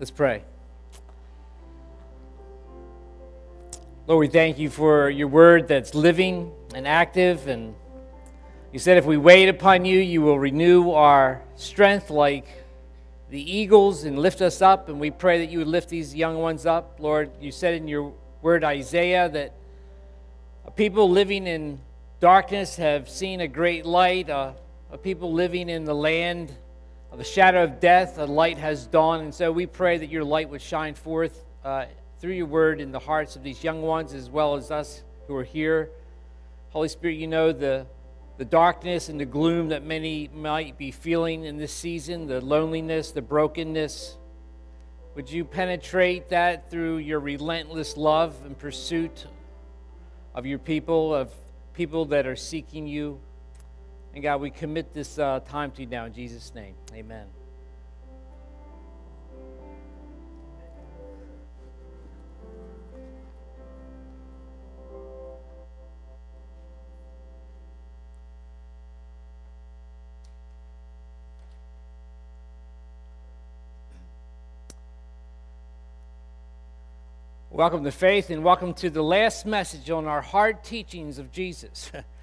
Let's pray. Lord, we thank you for your word that's living and active. And you said if we wait upon you, you will renew our strength like the eagles and lift us up. And we pray that you would lift these young ones up. Lord, you said in your word, Isaiah, that people living in darkness have seen a great light. Uh, people living in the land of the shadow of death, a light has dawned. And so we pray that your light would shine forth uh, through your word in the hearts of these young ones as well as us who are here. Holy Spirit, you know the, the darkness and the gloom that many might be feeling in this season, the loneliness, the brokenness. Would you penetrate that through your relentless love and pursuit of your people, of people that are seeking you? And God, we commit this uh, time to you now in Jesus' name. Amen. Welcome to Faith and welcome to the last message on our hard teachings of Jesus.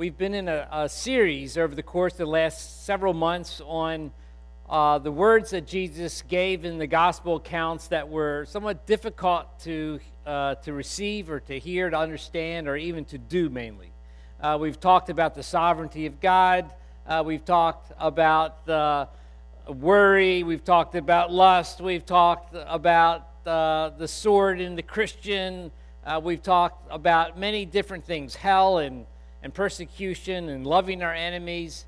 We've been in a, a, series over the course of the last several months on uh, the words that Jesus gave in the gospel accounts that were somewhat difficult to, uh, to receive or to hear, to understand, or even to do mainly. Uh, we've talked about the sovereignty of God. Uh, we've talked about the worry. We've talked about lust. We've talked about uh, the sword in the Christian. Uh, we've talked about many different things hell and and persecution and loving our enemies.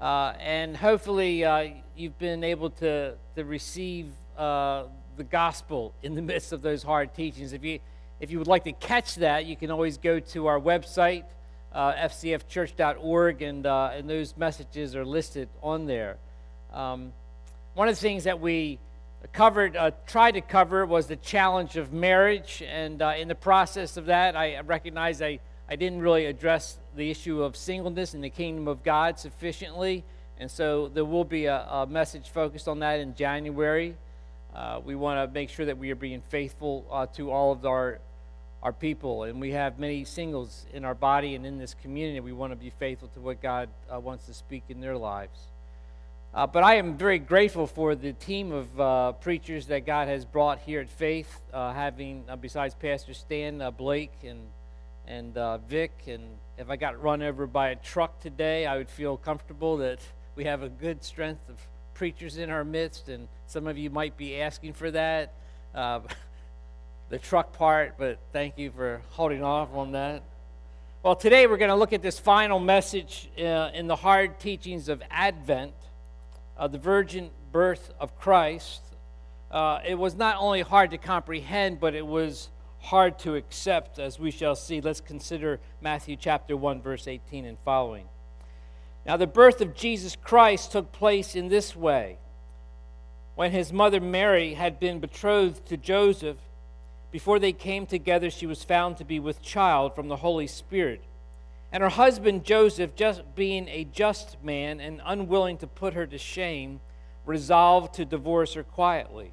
Uh, and hopefully, uh, you've been able to, to receive uh, the gospel in the midst of those hard teachings. If you, if you would like to catch that, you can always go to our website, uh, fcfchurch.org, and, uh, and those messages are listed on there. Um, one of the things that we covered, uh, tried to cover, was the challenge of marriage. And in the process of that, I recognize I, I didn't really address the issue of singleness in the kingdom of God sufficiently. And so there will be a, a message focused on that in January. Uh, we want to make sure that we are being faithful uh, to all of our, our people. And we have many singles in our body and in this community. We want to be faithful to what God uh, wants to speak in their lives. Uh, but I am very grateful for the team of uh, preachers that God has brought here at Faith, uh, having, besides Pastor Stan, Blake, and and uh, Vic. And if I got run over by a truck today, I would feel comfortable that we have a good strength of preachers in our midst. And some of you might be asking for that, uh, the truck part, but thank you for holding off on that. Well, today we're going to look at this final message uh, in the hard teachings of Advent, of the virgin birth of Christ. Uh, it was not only hard to comprehend, but it was hard to accept, as we shall see. Let's consider Matthew chapter 1, verse 18 and following. Now, the birth of Jesus Christ took place in this way. When his mother Mary had been betrothed to Joseph, before they came together, she was found to be with child from the Holy Spirit. And her husband Joseph, just being a just man and unwilling to put her to shame, resolved to divorce her quietly.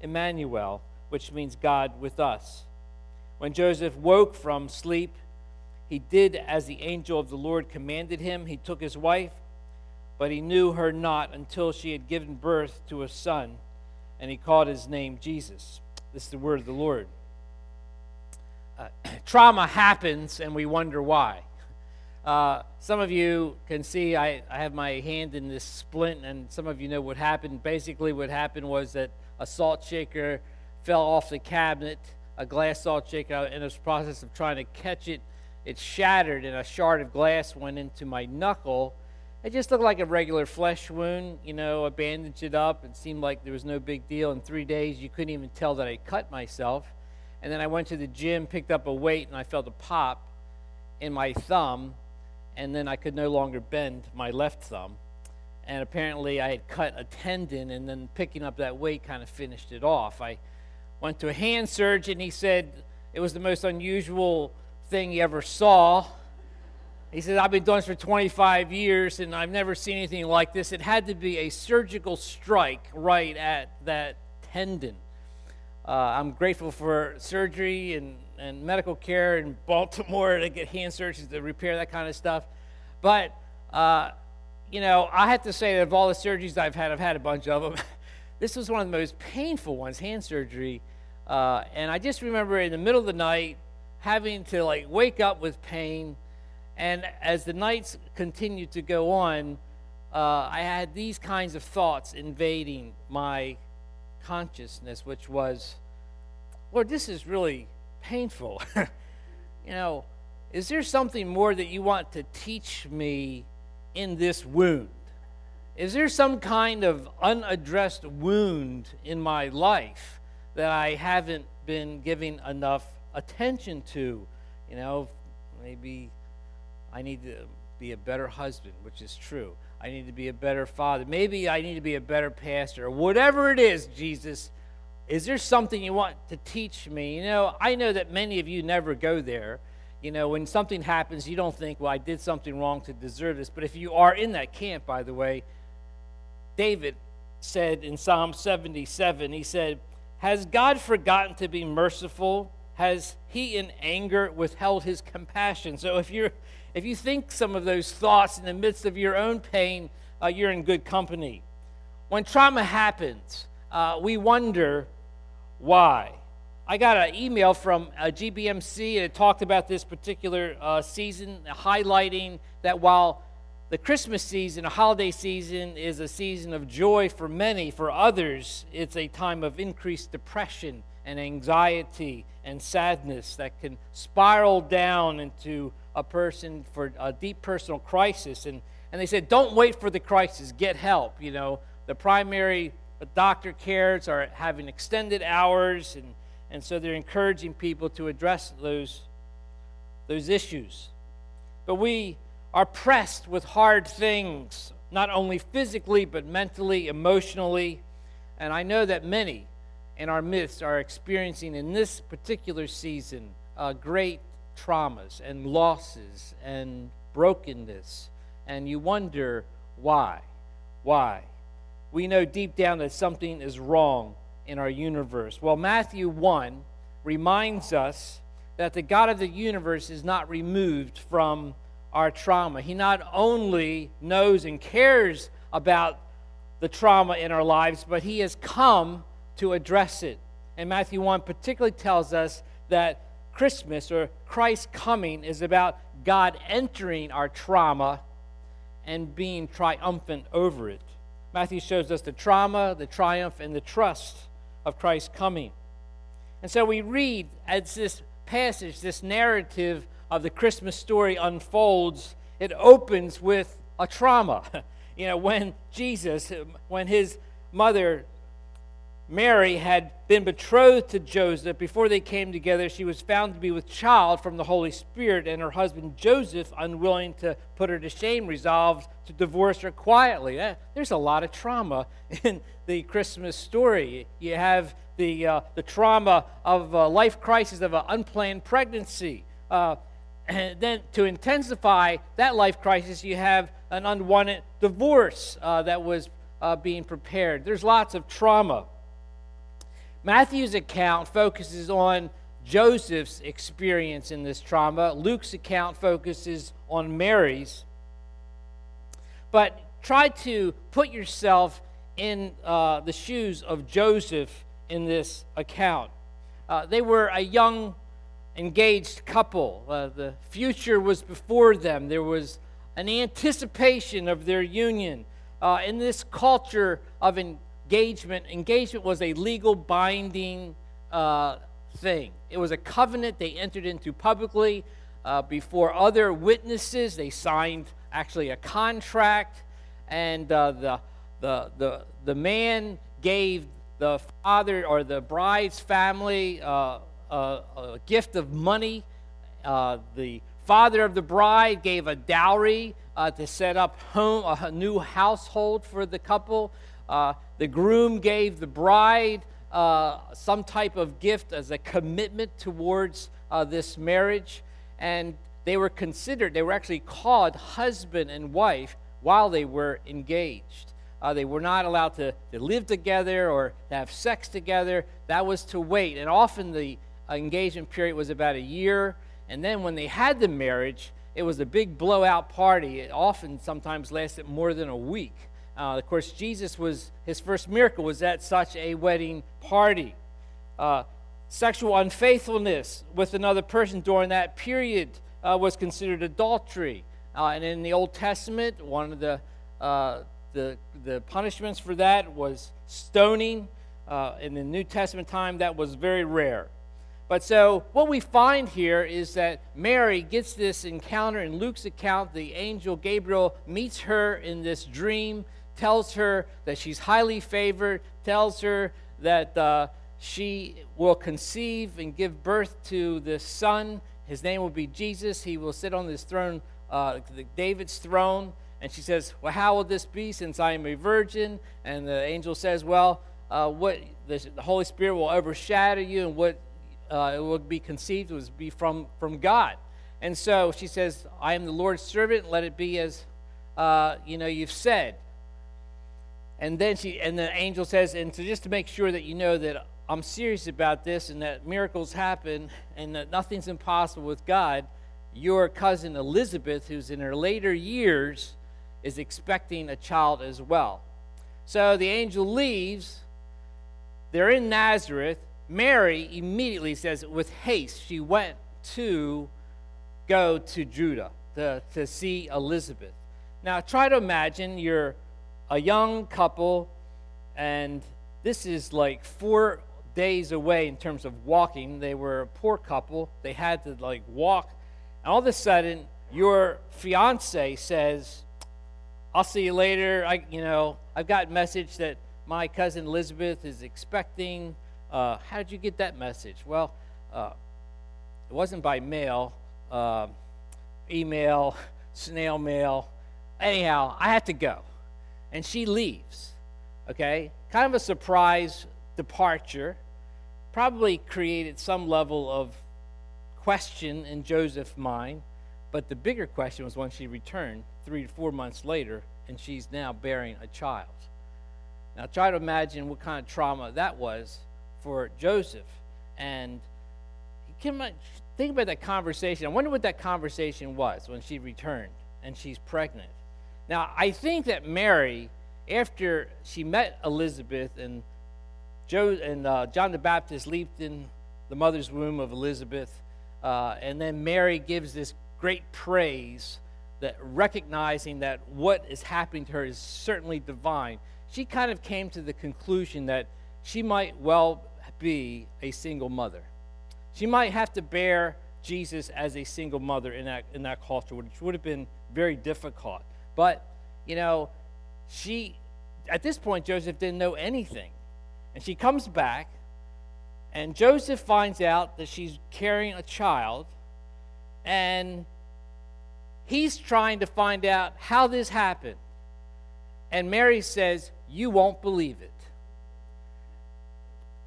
Emmanuel, which means God with us. When Joseph woke from sleep, he did as the angel of the Lord commanded him. He took his wife, but he knew her not until she had given birth to a son, and he called his name Jesus. This is the word of the Lord. Uh, trauma happens, and we wonder why. Uh, some of you can see I, I have my hand in this splint, and some of you know what happened. Basically, what happened was that a salt shaker fell off the cabinet, a glass salt shaker. In this process of trying to catch it, it shattered, and a shard of glass went into my knuckle. It just looked like a regular flesh wound. You know, I bandaged it up. It seemed like there was no big deal. In three days, you couldn't even tell that I cut myself. And then I went to the gym, picked up a weight, and I felt a pop in my thumb. And then I could no longer bend my left thumb. And apparently, I had cut a tendon, and then picking up that weight kind of finished it off. I went to a hand surgeon. He said it was the most unusual thing he ever saw. He said, I've been doing this for 25 years and I've never seen anything like this. It had to be a surgical strike right at that tendon. Uh, I'm grateful for surgery and, and medical care in Baltimore to get hand surgeons to repair that kind of stuff. But, uh, you know, I have to say that of all the surgeries I've had, I've had a bunch of them. this was one of the most painful ones, hand surgery. Uh, and I just remember in the middle of the night having to like wake up with pain and as the nights continued to go on, uh, I had these kinds of thoughts invading my consciousness, which was, Lord, this is really painful. you know, is there something more that you want to teach me in this wound? Is there some kind of unaddressed wound in my life that I haven't been giving enough attention to? You know, maybe I need to be a better husband, which is true. I need to be a better father. Maybe I need to be a better pastor. Whatever it is, Jesus, is there something you want to teach me? You know, I know that many of you never go there. You know, when something happens, you don't think, well, I did something wrong to deserve this. But if you are in that camp, by the way, David said in Psalm 77, he said, Has God forgotten to be merciful? Has he in anger withheld his compassion? So if you're if you think some of those thoughts in the midst of your own pain, uh, you're in good company. When trauma happens, uh, we wonder why. I got an email from a GBMC and it talked about this particular uh, season, highlighting that while the Christmas season, a holiday season, is a season of joy for many, for others, it's a time of increased depression and anxiety and sadness that can spiral down into a person for a deep personal crisis. And, and they said, don't wait for the crisis, get help. You know, the primary doctor cares are having extended hours, and, and so they're encouraging people to address those, those issues. But we are pressed with hard things, not only physically, but mentally, emotionally. And I know that many in our midst are experiencing in this particular season uh, great traumas and losses and brokenness. And you wonder why. Why? We know deep down that something is wrong in our universe. Well, Matthew 1 reminds us that the God of the universe is not removed from our trauma. He not only knows and cares about the trauma in our lives, but He has come to address it. And Matthew 1 particularly tells us that Christmas or Christ's coming is about God entering our trauma and being triumphant over it. Matthew shows us the trauma, the triumph, and the trust of Christ coming. And so we read as this passage, this narrative of the Christmas story unfolds, it opens with a trauma. You know, when Jesus, when his mother Mary had been betrothed to Joseph before they came together. She was found to be with child from the Holy Spirit, and her husband Joseph, unwilling to put her to shame, resolved to divorce her quietly. There's a lot of trauma in the Christmas story. You have the, uh, the trauma of a life crisis of an unplanned pregnancy. Uh, and then to intensify that life crisis, you have an unwanted divorce uh, that was uh, being prepared. There's lots of trauma. Matthew's account focuses on Joseph's experience in this trauma, Luke's account focuses on Mary's. But try to put yourself in uh, the shoes of Joseph in this account. Uh, they were a young, engaged couple. Uh, the future was before them. There was an anticipation of their union. Uh, in this culture of engagement. Engagement was a legal binding uh, thing, it was a covenant they entered into publicly uh, before other witnesses. They signed actually a contract, and uh, the, the, the, the man gave the father or the bride's family uh, a, a, gift of money. Uh, the father of the bride gave a dowry uh, to set up home a new household for the couple. The groom gave the bride uh, some type of gift as a commitment towards uh, this marriage, and they were considered. They were actually called husband and wife while they were engaged. Uh, they were not allowed to, to live together or to have sex together. That was to wait. And often the engagement period was about a year. And then when they had the marriage, it was a big blowout party. It often sometimes lasted more than a week. Uh, of course, Jesus was, his first miracle was at such a wedding party. Uh, sexual unfaithfulness with another person during that period uh, was considered adultery. Uh, and in the Old Testament, one of the, uh, the, the punishments for that was stoning. Uh, in the New Testament time, that was very rare. But so what we find here is that Mary gets this encounter in Luke's account. The angel Gabriel meets her in this dream, tells her that she's highly favored, tells her that uh, she will conceive and give birth to this son. His name will be Jesus. He will sit on this throne, uh, David's throne. And she says, Well, how will this be since I am a virgin? And the angel says, Well, uh, what the, the Holy Spirit will overshadow you, and what uh, it will be conceived was be from, from God. And so she says, I am the Lord's servant, let it be as uh, you know you've said. And then she and the angel says, and so just to make sure that you know that I'm serious about this and that miracles happen and that nothing's impossible with God, your cousin Elizabeth, who's in her later years, is expecting a child as well. So the angel leaves. They're in Nazareth. Mary immediately says, with haste, she went to go to Judah to, to see Elizabeth. Now, try to imagine you're a young couple, and this is like four days away in terms of walking. They were a poor couple, they had to like walk. And all of a sudden, your fiance says, I'll see you later. I, you know, I've got a message that my cousin Elizabeth is expecting uh, how did you get that message? Well, uh, it wasn't by mail, uh, email, snail mail. Anyhow, I had to go. And she leaves. Okay? Kind of a surprise departure. Probably created some level of question in Joseph's mind. But the bigger question was when she returned three to four months later, and she's now bearing a child. Now, try to imagine what kind of trauma that was for Joseph. And think about that conversation. I wonder what that conversation was when she returned and she's pregnant. Now, I think that Mary, after she met Elizabeth and and uh, John the Baptist leaped in the mother's womb of Elizabeth, uh, and then Mary gives this great praise that recognizing that what is happening to her is certainly divine. She kind of came to the conclusion that she might well be a single mother. She might have to bear Jesus as a single mother in that, in that culture, which would have been very difficult. But, you know, she, at this point, Joseph didn't know anything. And she comes back, and Joseph finds out that she's carrying a child, and he's trying to find out how this happened. And Mary says, You won't believe it.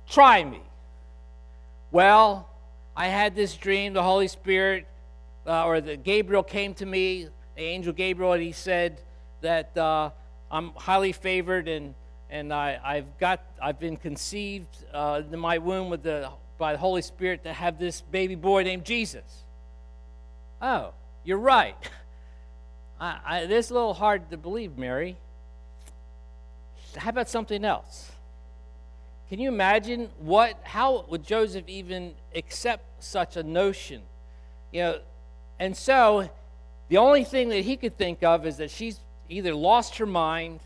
Try me. Well, I had this dream. The Holy Spirit, uh, or the Gabriel came to me, angel Gabriel, and he said that uh, I'm highly favored and and I, have got I've been conceived uh, in my womb with the by the Holy Spirit to have this baby boy named Jesus. Oh, you're right. I, I, this a little hard to believe, Mary. How about something else? Can you imagine what how would Joseph even accept such a notion? You know, and so the only thing that he could think of is that she's either lost her mind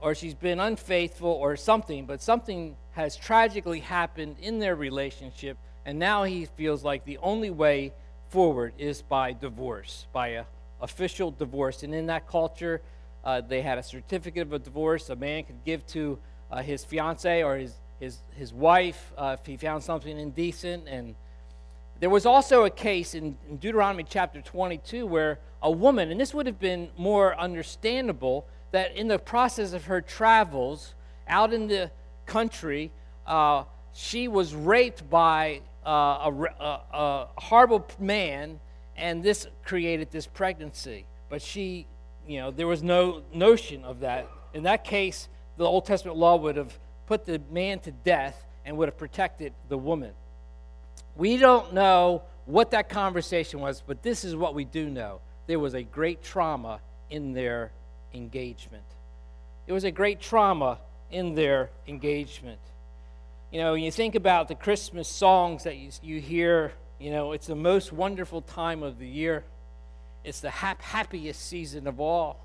or she's been unfaithful or something, but something has tragically happened in their relationship, and now he feels like the only way forward is by divorce, by a official divorce. And in that culture, uh, they had a certificate of a divorce a man could give to uh, his fiance or his, his, his wife uh, if he found something indecent. And there was also a case in, Deuteronomy chapter 22 where a woman, and this would have been more understandable, that in the process of her travels out in the country, uh, she was raped by uh, a, a, a, horrible man, and this created this pregnancy. But she, you know, there was no notion of that. In that case, the Old Testament law would have put the man to death and would have protected the woman. We don't know what that conversation was, but this is what we do know. There was a great trauma in their engagement. It was a great trauma in their engagement. You know, when you think about the Christmas songs that you, you hear, you know, it's the most wonderful time of the year. It's the hap- happiest season of all.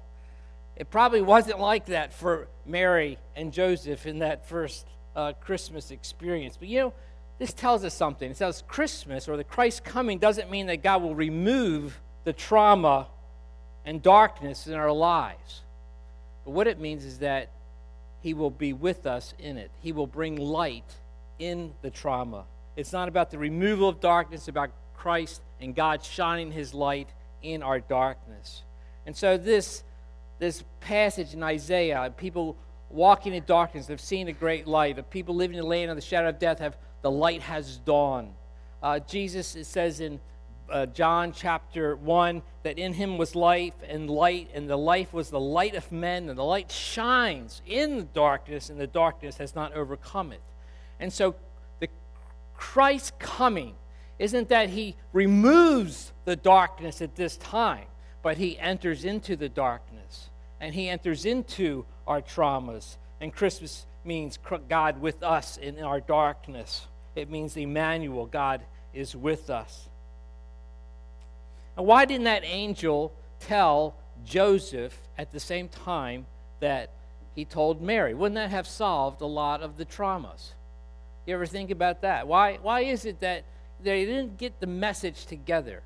It probably wasn't like that for Mary and Joseph in that first uh, Christmas experience. But you know, this tells us something. It says Christmas or the Christ coming doesn't mean that God will remove the trauma and darkness in our lives. But what it means is that He will be with us in it, He will bring light in the trauma. It's not about the removal of darkness, it's about Christ and God shining His light in our darkness. And so, this, this passage in Isaiah, people walking in darkness have seen a great light. The people living in the land of the shadow of death have the light has dawned. Uh, Jesus, it says in uh, John chapter 1 that in him was life and light, and the life was the light of men, and the light shines in the darkness, and the darkness has not overcome it. And so the Christ coming isn't that he removes the darkness at this time, but he enters into the darkness and he enters into our traumas. And Christmas means God with us in our darkness. It means Emmanuel, God is with us. And why didn't that angel tell Joseph at the same time that he told Mary? Wouldn't that have solved a lot of the traumas? You ever think about that? Why, why is it that they didn't get the message together?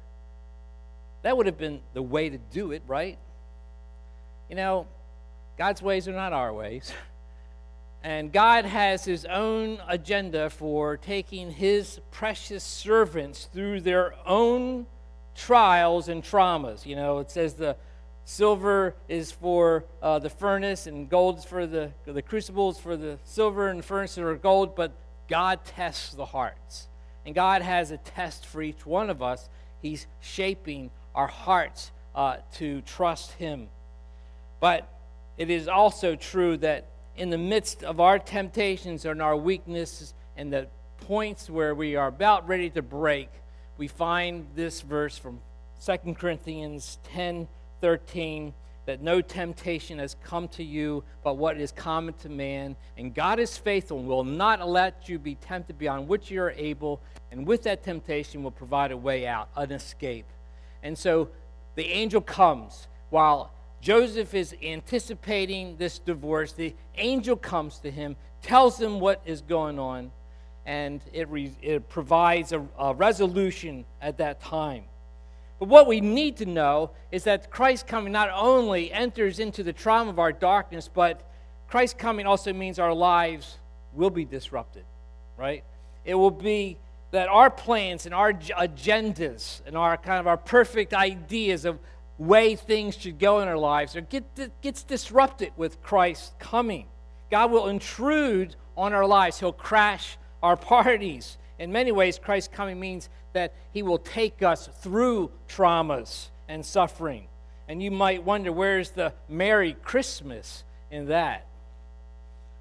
That would have been the way to do it, right? You know, God's ways are not our ways. And God has his own agenda for taking his precious servants through their own trials and traumas. You know, it says the silver is for uh, the furnace and gold is for the, the crucibles for the silver and the furnace are gold, but God tests the hearts. And God has a test for each one of us. He's shaping our hearts uh, to trust Him. But it is also true that in the midst of our temptations and our weaknesses and the points where we are about ready to break, we find this verse from 2 Corinthians 10 13 that no temptation has come to you but what is common to man. And God is faithful and will not let you be tempted beyond which you are able. And with that temptation, will provide a way out, an escape. And so the angel comes while Joseph is anticipating this divorce. The angel comes to him, tells him what is going on, and it, re- it provides a, a resolution at that time. But what we need to know is that Christ coming not only enters into the trauma of our darkness, but Christ coming also means our lives will be disrupted, right? It will be that our plans and our agendas and our kind of our perfect ideas of way things should go in our lives or get, gets disrupted with Christ coming. God will intrude on our lives. He'll crash our parties. In many ways, Christ coming means that He will take us through traumas and suffering. And you might wonder, where's the Merry Christmas in that?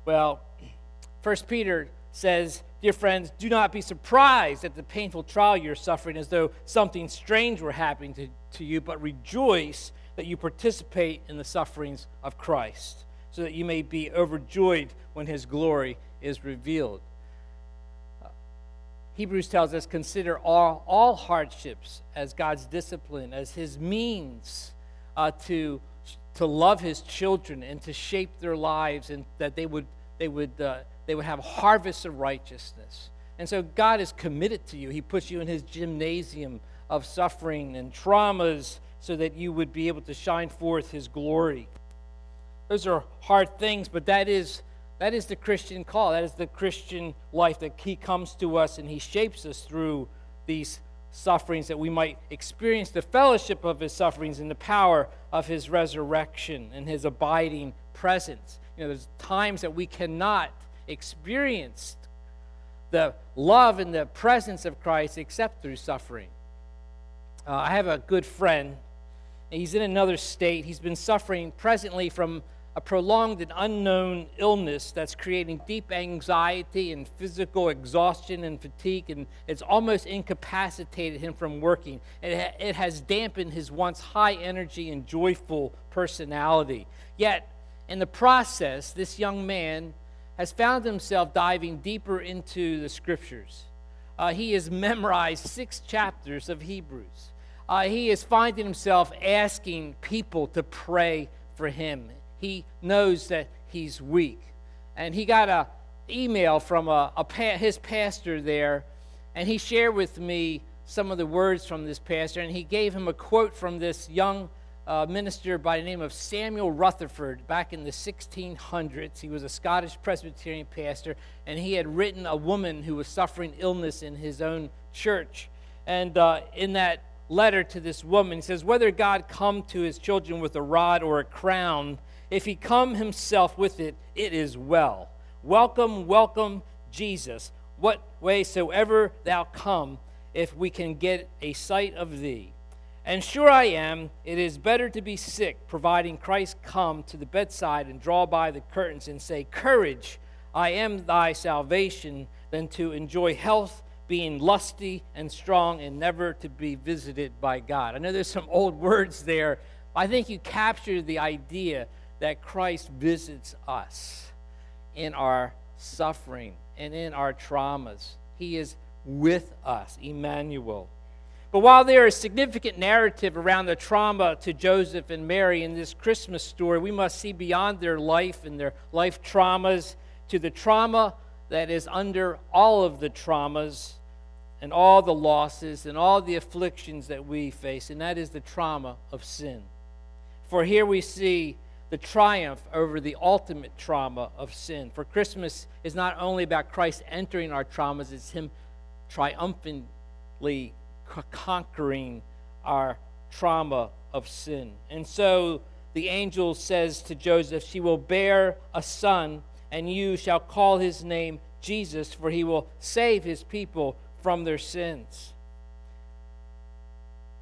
Well, First Peter says, Dear friends, do not be surprised at the painful trial you're suffering as though something strange were happening to, to you, but rejoice that you participate in the sufferings of Christ, so that you may be overjoyed when his glory is revealed. Hebrews tells us consider all, all hardships as God's discipline, as his means uh, to, to love his children and to shape their lives, and that they would, they would, uh, they would have harvests of righteousness. And so God is committed to you. He puts you in his gymnasium of suffering and traumas so that you would be able to shine forth his glory. Those are hard things, but that is that is the Christian call. That is the Christian life that he comes to us and he shapes us through these sufferings that we might experience the fellowship of his sufferings and the power of his resurrection and his abiding presence. You know, there's times that we cannot experience the love and the presence of Christ except through suffering. Uh, I have a good friend. He's in another state. He's been suffering presently from a prolonged and unknown illness that's creating deep anxiety and physical exhaustion and fatigue, and it's almost incapacitated him from working. It, ha- it has dampened his once high energy and joyful personality. Yet, in the process, this young man has found himself diving deeper into the scriptures. Uh, he has memorized six chapters of Hebrews. Uh, he is finding himself asking people to pray for him. He knows that he's weak. And he got an email from a, a his pastor there, and he shared with me some of the words from this pastor, and he gave him a quote from this young uh, minister by the name of Samuel Rutherford back in the 1600s. He was a Scottish Presbyterian pastor, and he had written a woman who was suffering illness in his own church. And uh, in that letter to this woman, he says, Whether God come to his children with a rod or a crown, if he come himself with it, it is well. Welcome, welcome, Jesus. What way soever thou come, if we can get a sight of thee. And sure I am, it is better to be sick, providing Christ come to the bedside and draw by the curtains and say, Courage, I am thy salvation, than to enjoy health, being lusty and strong, and never to be visited by God. I know there's some old words there. I think you capture the idea that Christ visits us in our suffering and in our traumas. He is with us, Emmanuel. But while there is significant narrative around the trauma to Joseph and Mary in this Christmas story, we must see beyond their life and their life traumas to the trauma that is under all of the traumas and all the losses and all the afflictions that we face, and that is the trauma of sin. For here we see the triumph over the ultimate trauma of sin. For Christmas is not only about Christ entering our traumas, it's Him triumphantly conquering our trauma of sin. And so the angel says to Joseph, She will bear a son, and you shall call his name Jesus, for he will save his people from their sins.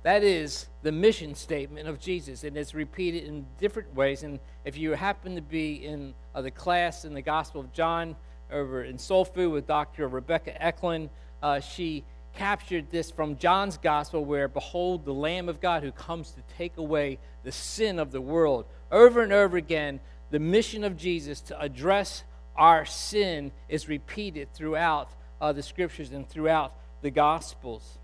That is the mission statement of Jesus, and it's repeated in different ways. And if you happen to be in uh, the class in the Gospel of John over in Soul Food with Dr. Rebecca Eklund, uh, she captured this from John's gospel, where, Behold, the Lamb of God who comes to take away the sin of the world. Over and over again, the mission of Jesus to address our sin is repeated throughout uh, the scriptures and throughout the gospels.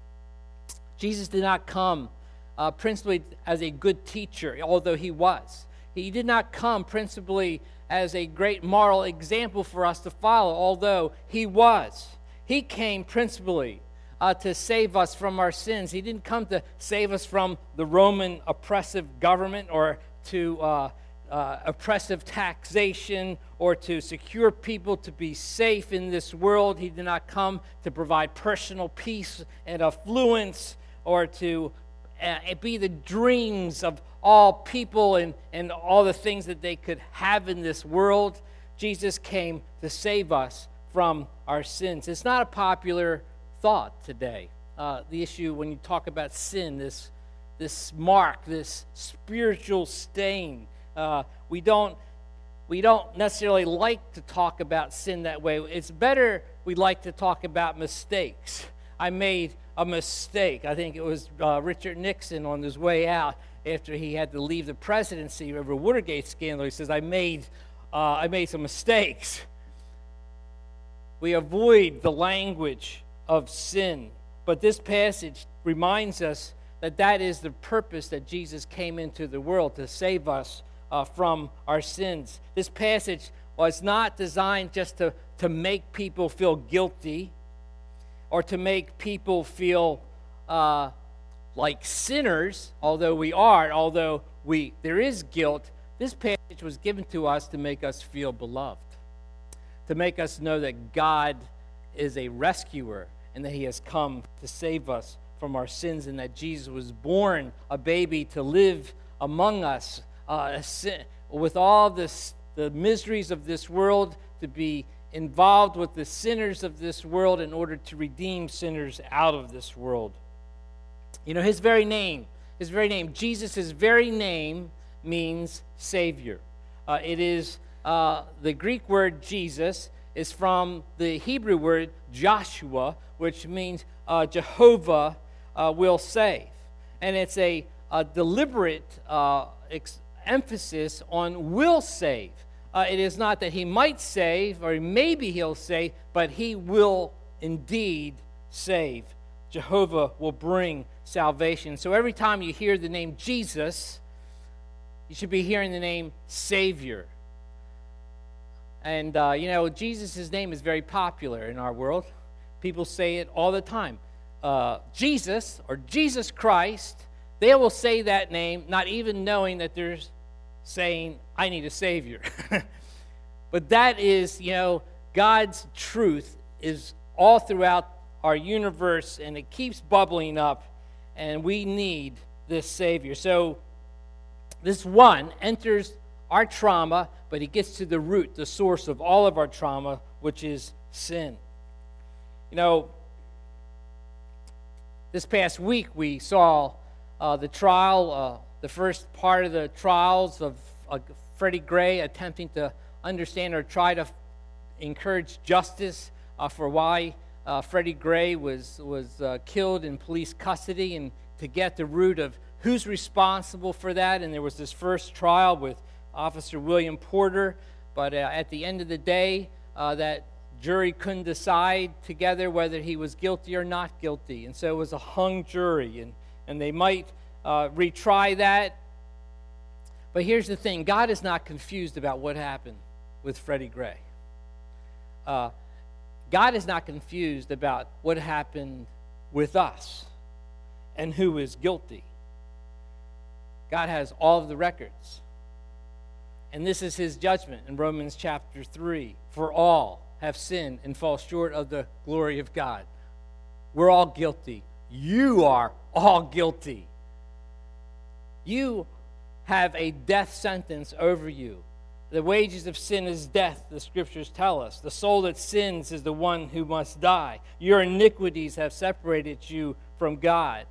Jesus did not come uh, principally as a good teacher, although he was. He did not come principally as a great moral example for us to follow, although he was. He came principally uh, to save us from our sins. He didn't come to save us from the Roman oppressive government or to uh, uh, oppressive taxation or to secure people to be safe in this world. He did not come to provide personal peace and affluence or to uh, be the dreams of all people and, and all the things that they could have in this world. Jesus came to save us from our sins. It's not a popular thought today. Uh, the issue when you talk about sin, this, this mark, this spiritual stain. Uh, we, don't, we don't necessarily like to talk about sin that way. It's better we like to talk about mistakes. I made a mistake. I think it was uh, Richard Nixon on his way out after he had to leave the presidency over Watergate scandal. He says, I made, uh, I made some mistakes. We avoid the language of sin. But this passage reminds us that that is the purpose that Jesus came into the world to save us uh, from our sins. This passage was not designed just to, to make people feel guilty or to make people feel uh, like sinners, although we are, although we there is guilt, this passage was given to us to make us feel beloved, to make us know that God is a rescuer and that he has come to save us from our sins and that Jesus was born a baby to live among us uh, with all this, the miseries of this world, to be involved with the sinners of this world in order to redeem sinners out of this world. You know, his very name, his very name, Jesus' very name means Savior. Uh, it is uh, the Greek word Jesus is from the Hebrew word Joshua, which means uh, Jehovah uh, will save. And it's a, a deliberate uh, ex- emphasis on will save. Uh, it is not that he might save or maybe he'll save, but he will indeed save. Jehovah will bring salvation. So every time you hear the name Jesus, you should be hearing the name Savior. And, uh, you know, Jesus' name is very popular in our world. People say it all the time. Uh, Jesus or Jesus Christ, they will say that name not even knowing that they're saying, I need a Savior. but that is, you know, God's truth is all throughout our universe and it keeps bubbling up, and we need this Savior. So, this one enters our trauma, but he gets to the root, the source of all of our trauma, which is sin. You know, this past week we saw uh, the trial, uh, the first part of the trials of uh, Freddie Gray attempting to understand or try to encourage justice uh, for why uh, Freddie Gray was, was uh, killed in police custody and to get the root of who's responsible for that. And there was this first trial with Officer William Porter, but uh, at the end of the day, uh, that jury couldn't decide together whether he was guilty or not guilty. And so it was a hung jury, and, and they might uh, retry that. But here's the thing God is not confused about what happened with Freddie Gray. Uh, God is not confused about what happened with us and who is guilty. God has all of the records. And this is his judgment in Romans chapter 3 for all have sinned and fall short of the glory of God. We're all guilty. You are all guilty. You have a death sentence over you. The wages of sin is death, the scriptures tell us. The soul that sins is the one who must die. Your iniquities have separated you from God.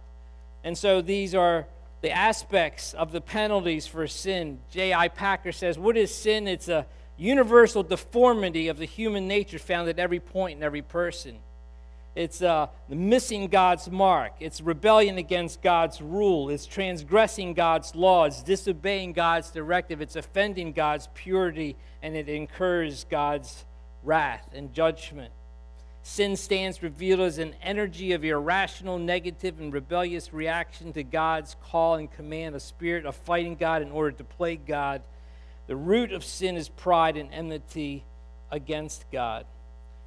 And so these are the aspects of the penalties for sin. J.I. Packer says, What is sin? It's a universal deformity of the human nature found at every point in every person. It's uh, missing God's mark. It's rebellion against God's rule. It's transgressing God's law. It's disobeying God's directive. It's offending God's purity, and it incurs God's wrath and judgment. Sin stands revealed as an energy of irrational, negative, and rebellious reaction to God's call and command, a spirit of fighting God in order to plague God. The root of sin is pride and enmity against God.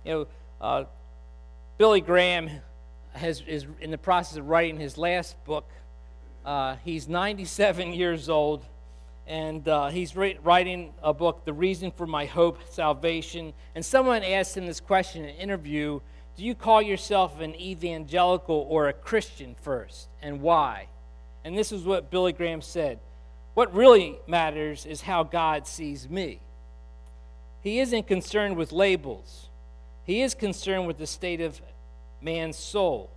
You know, uh, Billy Graham has, is in the process of writing his last book. Uh, he's 97 years old and uh, he's writing a book, The Reason for My Hope, Salvation. And someone asked him this question in an interview Do you call yourself an evangelical or a Christian first, and why? And this is what Billy Graham said What really matters is how God sees me. He isn't concerned with labels, He is concerned with the state of man's soul.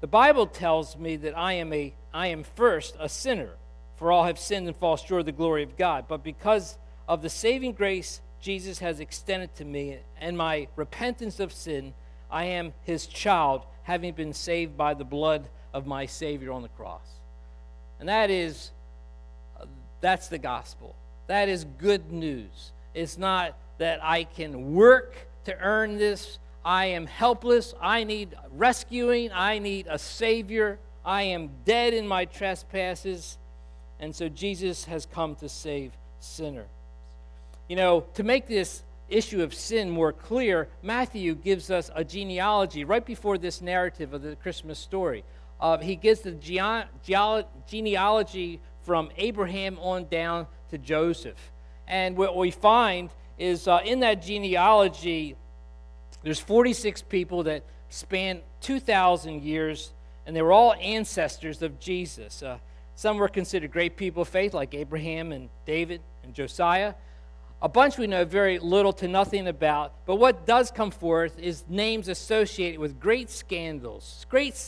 The Bible tells me that I am, a, I am first a sinner for all have sinned and fall short of the glory of God. But because of the saving grace Jesus has extended to me and my repentance of sin, I am his child, having been saved by the blood of my Savior on the cross. And that is, that's the gospel. That is good news. It's not that I can work to earn this. I am helpless. I need rescuing. I need a Savior. I am dead in my trespasses and so Jesus has come to save sinners. You know, to make this issue of sin more clear, Matthew gives us a genealogy right before this narrative of the Christmas story. uh, he gives the genealogy from Abraham on down to Joseph. And what we find is uh, in that genealogy, there's 46 people that span 2,000 years, and they were all ancestors of Jesus. Uh, some were considered great people of faith, like Abraham and David and Josiah. A bunch we know very little to nothing about, but what does come forth is names associated with great scandals, great,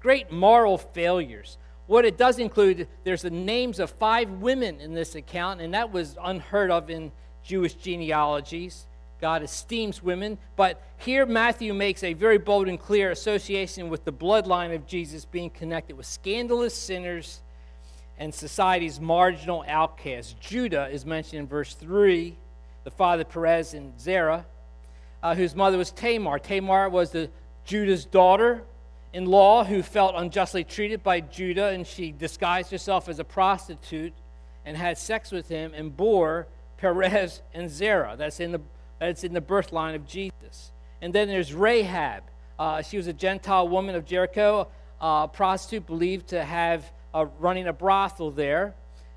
great moral failures. What it does include, there's the names of five women in this account, and that was unheard of in Jewish genealogies. God esteems women. But here, Matthew makes a very bold and clear association with the bloodline of Jesus being connected with scandalous sinners and society's marginal outcasts. Judah is mentioned in verse 3, the father Perez and Zerah, uh, whose mother was Tamar. Tamar was the Judah's daughter in law who felt unjustly treated by Judah, and she disguised herself as a prostitute and had sex with him and bore Perez and Zerah. That's in the that's in the birth line of Jesus. And then there's Rahab. Uh, she was a Gentile woman of Jericho, uh, a prostitute believed to have uh, running a brothel there.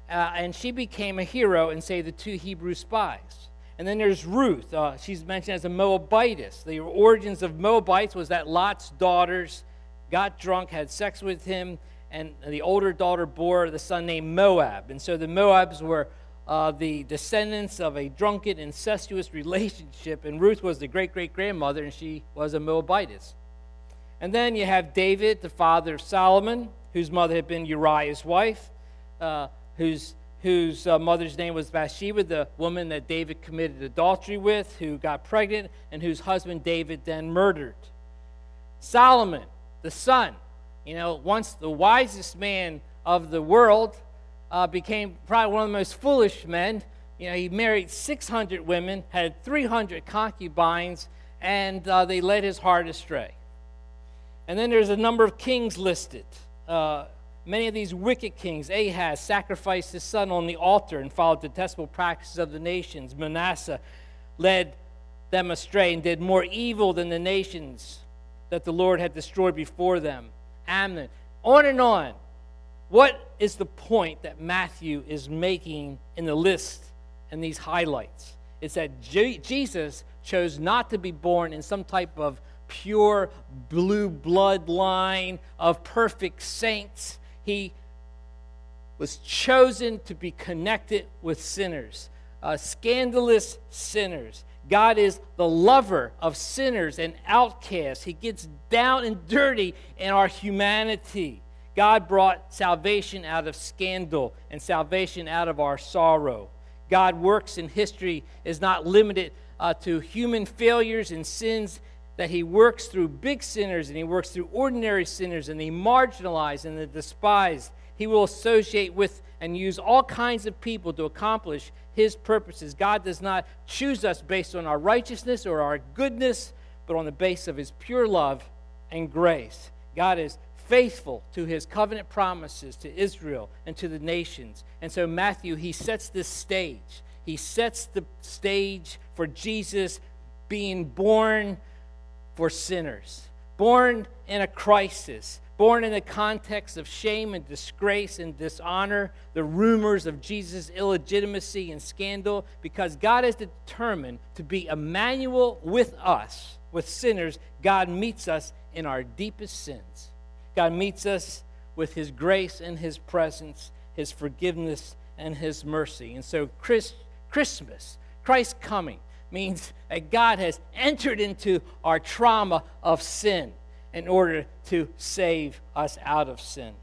Uh, and she became a hero in, say, the two Hebrew spies. And then there's Ruth. Uh, she's mentioned as a Moabitess. The origins of Moabites was that Lot's daughters got drunk, had sex with him, and the older daughter bore the son named Moab. And so the Moabs were uh, the descendants of a drunken, incestuous relationship, and Ruth was the great great grandmother, and she was a Moabitess. And then you have David, the father of Solomon, whose mother had been Uriah's wife, uh, whose, whose uh, mother's name was Bathsheba, the woman that David committed adultery with, who got pregnant, and whose husband David then murdered. Solomon, the son, you know, once the wisest man of the world, uh, became probably one of the most foolish men. You know, he married 600 women, had 300 concubines, and uh, they led his heart astray. And then there's a number of kings listed. Uh, many of these wicked kings, Ahaz sacrificed his son on the altar and followed the detestable practices of the nations. Manasseh led them astray and did more evil than the nations that the Lord had destroyed before them. Amnon, on and on. What is the point that Matthew is making in the list and these highlights? It's that J- Jesus chose not to be born in some type of pure blue bloodline of perfect saints. He was chosen to be connected with sinners, uh, scandalous sinners. God is the lover of sinners and outcasts. He gets down and dirty in our humanity. God brought salvation out of scandal and salvation out of our sorrow. God works in history is not limited uh, to human failures and sins, that He works through big sinners and He works through ordinary sinners and the marginalized and the despised. He will associate with and use all kinds of people to accomplish His purposes. God does not choose us based on our righteousness or our goodness, but on the base of His pure love and grace. God is faithful to his covenant promises to Israel and to the nations. And so, Matthew, he sets this stage. He sets the stage for Jesus being born for sinners, born in a crisis, born in the context of shame and disgrace and dishonor, the rumors of Jesus' illegitimacy and scandal, because God is determined to be Emmanuel with us, with sinners. God meets us in our deepest sins. God meets us with his grace and his presence, his forgiveness and his mercy. And so, Chris, Christmas, Christ's coming, means that God has entered into our trauma of sin in order to save us out of sin.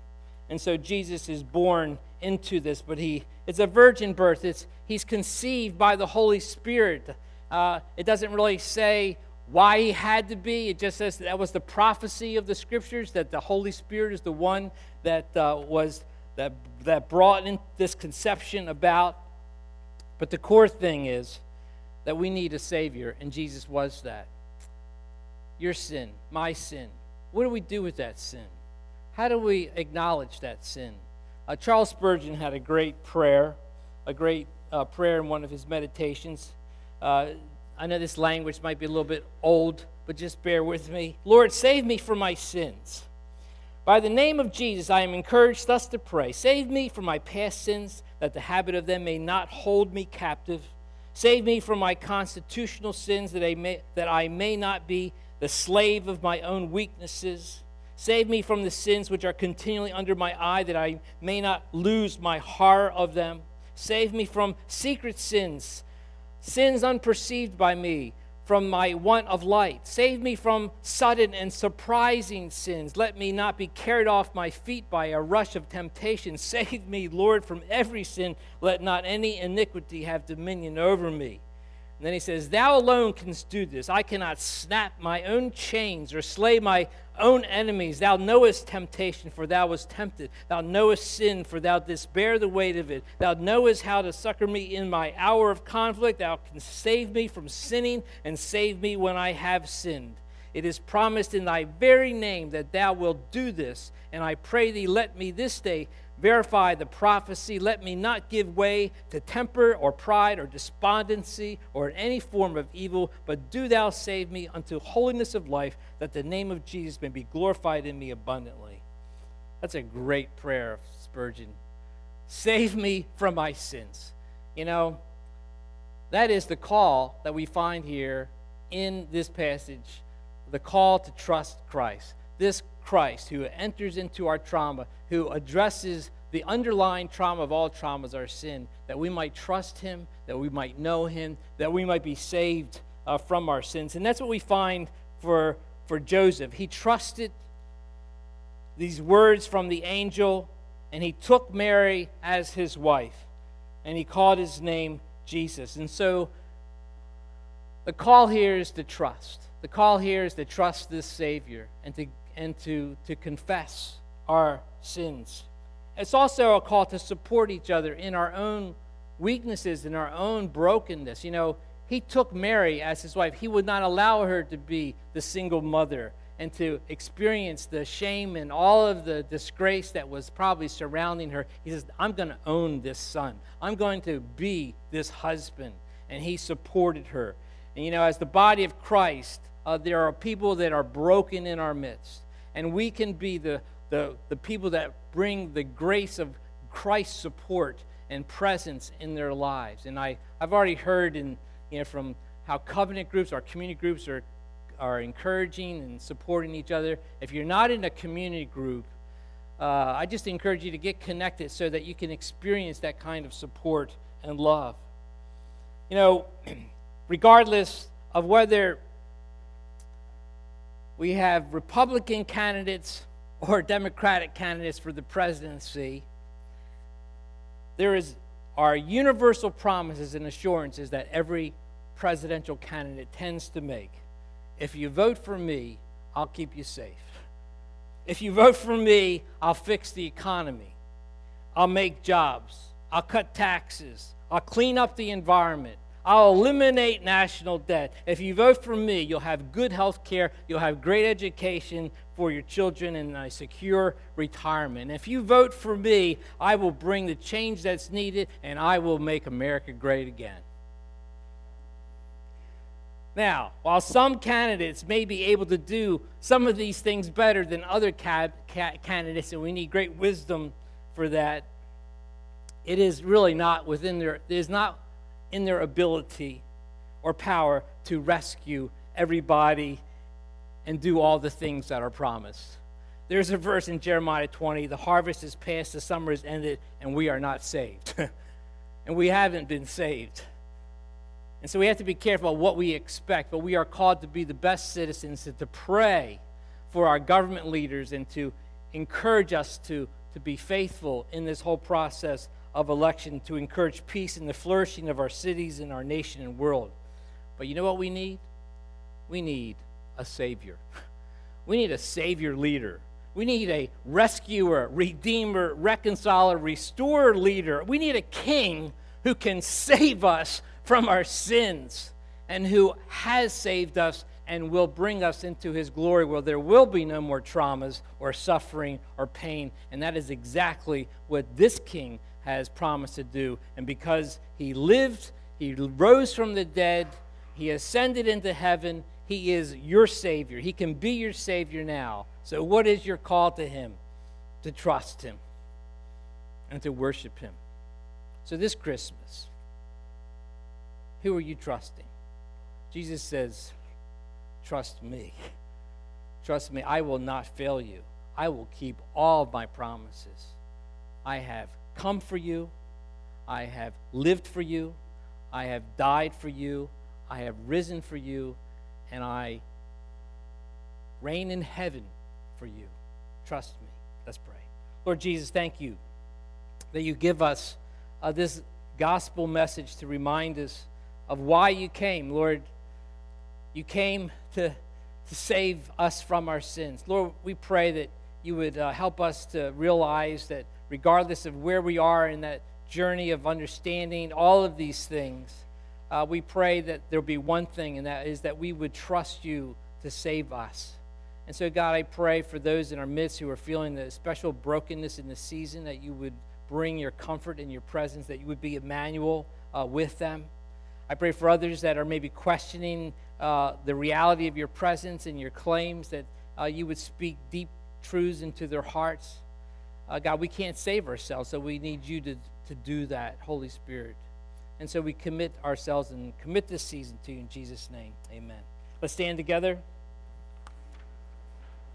And so Jesus is born into this, but he it's a virgin birth. It's he's conceived by the Holy Spirit. Uh, it doesn't really say why he had to be. It just says that, that was the prophecy of the scriptures that the Holy Spirit is the one that uh, was that that brought in this conception about. But the core thing is that we need a Savior, and Jesus was that. Your sin, my sin. What do we do with that sin? How do we acknowledge that sin? Uh, Charles Spurgeon had a great prayer, a great uh, prayer in one of his meditations. Uh, I know this language might be a little bit old, but just bear with me. Lord, save me from my sins. By the name of Jesus, I am encouraged thus to pray Save me from my past sins, that the habit of them may not hold me captive. Save me from my constitutional sins, that I may, that I may not be the slave of my own weaknesses. Save me from the sins which are continually under my eye, that I may not lose my horror of them. Save me from secret sins, sins unperceived by me, from my want of light. Save me from sudden and surprising sins. Let me not be carried off my feet by a rush of temptation. Save me, Lord, from every sin. Let not any iniquity have dominion over me. And then he says, Thou alone canst do this. I cannot snap my own chains or slay my own enemies. Thou knowest temptation, for thou wast tempted. Thou knowest sin, for thou didst bear the weight of it. Thou knowest how to succor me in my hour of conflict. Thou canst save me from sinning and save me when I have sinned. It is promised in thy very name that thou wilt do this. And I pray thee, let me this day verify the prophecy. Let me not give way to temper or pride or despondency or any form of evil, but do thou save me unto holiness of life, that the name of Jesus may be glorified in me abundantly. That's a great prayer of Spurgeon. Save me from my sins. You know, that is the call that we find here in this passage the call to trust Christ. This Christ who enters into our trauma, who addresses the underlying trauma of all traumas, our sin, that we might trust him, that we might know him, that we might be saved uh, from our sins. And that's what we find for, for Joseph. He trusted these words from the angel, and he took Mary as his wife, and he called his name Jesus. And so the call here is to trust. The call here is to trust this Savior and to and to, to confess our sins. It's also a call to support each other in our own weaknesses, in our own brokenness. You know, he took Mary as his wife. He would not allow her to be the single mother and to experience the shame and all of the disgrace that was probably surrounding her. He says, I'm going to own this son. I'm going to be this husband. And he supported her. And you know, as the body of Christ, uh, there are people that are broken in our midst and we can be the, the, the people that bring the grace of Christ's support and presence in their lives. And I, I've already heard in, you know, from how covenant groups, our community groups are, are encouraging and supporting each other. If you're not in a community group, uh, I just encourage you to get connected so that you can experience that kind of support and love. You know, regardless of whether we have Republican candidates or Democratic candidates for the presidency, there is our universal promises and assurances that every presidential candidate tends to make. If you vote for me, I'll keep you safe. If you vote for me, I'll fix the economy. I'll make jobs. I'll cut taxes. I'll clean up the environment. I'll eliminate national debt. If you vote for me, you'll have good health care, you'll have great education for your children, and a secure retirement. If you vote for me, I will bring the change that's needed, and I will make America great again. Now, while some candidates may be able to do some of these things better than other ca- ca- candidates, and we need great wisdom for that, it is really not within their, it is not in their ability or power to rescue everybody and do all the things that are promised. There's a verse in Jeremiah 20 the harvest is past, the summer is ended, and we are not saved. and we haven't been saved. And so we have to be careful what we expect, but we are called to be the best citizens and to pray for our government leaders and to encourage us to, to be faithful in this whole process of election to encourage peace and the flourishing of our cities and our nation and world. But you know what we need? We need a Savior. We need a Savior leader. We need a rescuer, redeemer, reconciler, restorer leader. We need a king who can save us from our sins and who has saved us and will bring us into his glory where there will be no more traumas or suffering or pain. And that is exactly what this king has promised to do. And because he lived, he rose from the dead, he ascended into heaven, He is your Savior. He can be your Savior now. So, what is your call to Him? To trust Him and to worship Him. So, this Christmas, who are you trusting? Jesus says, Trust me. Trust me, I will not fail you. I will keep all my promises. I have come for you. I have lived for you. I have died for you. I have risen for you. And I reign in heaven for you. Trust me. Let's pray. Lord Jesus, thank you that you give us uh, this gospel message to remind us of why you came. Lord, you came to, to save us from our sins. Lord, we pray that you would uh, help us to realize that regardless of where we are in that journey of understanding all of these things, uh, we pray that there'll be one thing, and that is that we would trust you to save us. And so, God, I pray for those in our midst who are feeling the special brokenness in the season that you would bring your comfort and your presence, that you would be Emmanuel uh, with them. I pray for others that are maybe questioning uh, the reality of your presence and your claims, that uh, you would speak deep truths into their hearts. Uh, God, we can't save ourselves, so we need you to, to do that, Holy Spirit. And so we commit ourselves and commit this season to you in Jesus' name. Amen. Let's stand together.